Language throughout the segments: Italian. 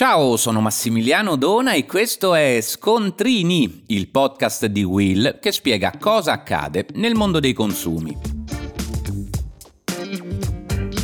Ciao, sono Massimiliano Dona e questo è Scontrini, il podcast di Will che spiega cosa accade nel mondo dei consumi.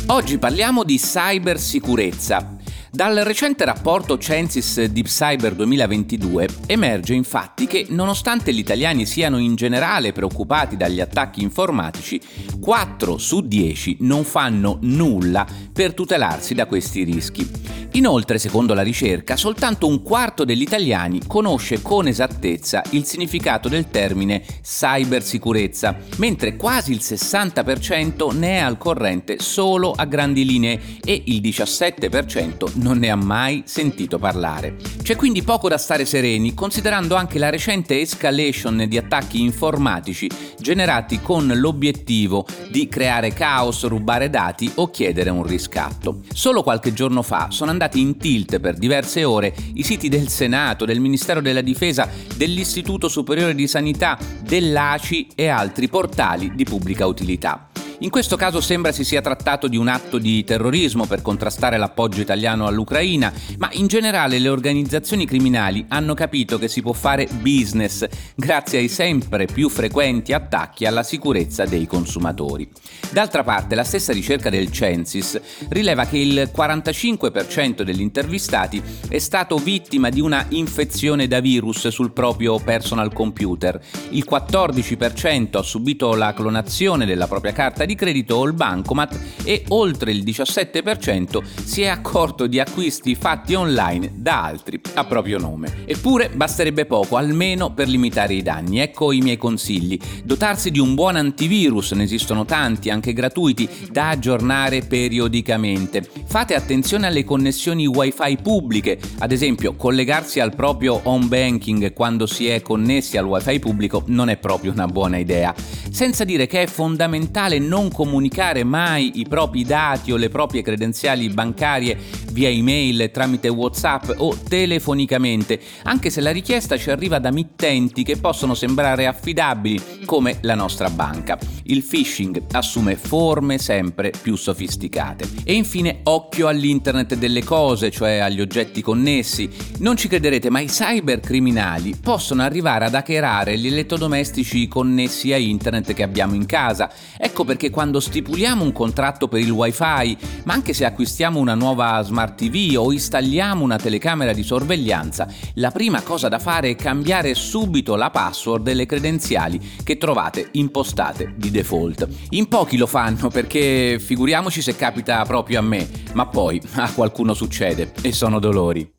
Oggi parliamo di cybersicurezza dal recente rapporto Censis Deep Cyber 2022 emerge infatti che nonostante gli italiani siano in generale preoccupati dagli attacchi informatici, 4 su 10 non fanno nulla per tutelarsi da questi rischi. Inoltre, secondo la ricerca, soltanto un quarto degli italiani conosce con esattezza il significato del termine cybersicurezza, mentre quasi il 60% ne è al corrente solo a grandi linee e il 17% non ne ha mai sentito parlare. C'è quindi poco da stare sereni, considerando anche la recente escalation di attacchi informatici generati con l'obiettivo di creare caos, rubare dati o chiedere un riscatto. Solo qualche giorno fa sono andati in tilt per diverse ore i siti del Senato, del Ministero della Difesa, dell'Istituto Superiore di Sanità, dell'ACI e altri portali di pubblica utilità. In questo caso sembra si sia trattato di un atto di terrorismo per contrastare l'appoggio italiano all'Ucraina, ma in generale le organizzazioni criminali hanno capito che si può fare business grazie ai sempre più frequenti attacchi alla sicurezza dei consumatori. D'altra parte, la stessa ricerca del Censis rileva che il 45% degli intervistati è stato vittima di una infezione da virus sul proprio personal computer, il 14% ha subito la clonazione della propria carta di credito o il bancomat e oltre il 17% si è accorto di acquisti fatti online da altri a proprio nome. Eppure basterebbe poco, almeno per limitare i danni. Ecco i miei consigli. Dotarsi di un buon antivirus, ne esistono tanti, anche gratuiti, da aggiornare periodicamente. Fate attenzione alle connessioni wifi pubbliche, ad esempio collegarsi al proprio home banking quando si è connessi al wifi pubblico non è proprio una buona idea. Senza dire che è fondamentale non comunicare mai i propri dati o le proprie credenziali bancarie via email, tramite WhatsApp o telefonicamente, anche se la richiesta ci arriva da mittenti che possono sembrare affidabili come la nostra banca. Il phishing assume forme sempre più sofisticate. E infine occhio all'internet delle cose, cioè agli oggetti connessi. Non ci crederete, ma i cybercriminali possono arrivare ad hackerare gli elettrodomestici connessi a internet che abbiamo in casa. Ecco perché quando stipuliamo un contratto per il wifi, ma anche se acquistiamo una nuova smart TV o installiamo una telecamera di sorveglianza, la prima cosa da fare è cambiare subito la password e le credenziali che trovate impostate di default. In pochi lo fanno perché figuriamoci se capita proprio a me, ma poi a qualcuno succede e sono dolori.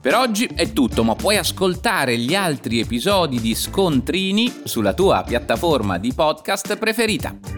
Per oggi è tutto, ma puoi ascoltare gli altri episodi di Scontrini sulla tua piattaforma di podcast preferita.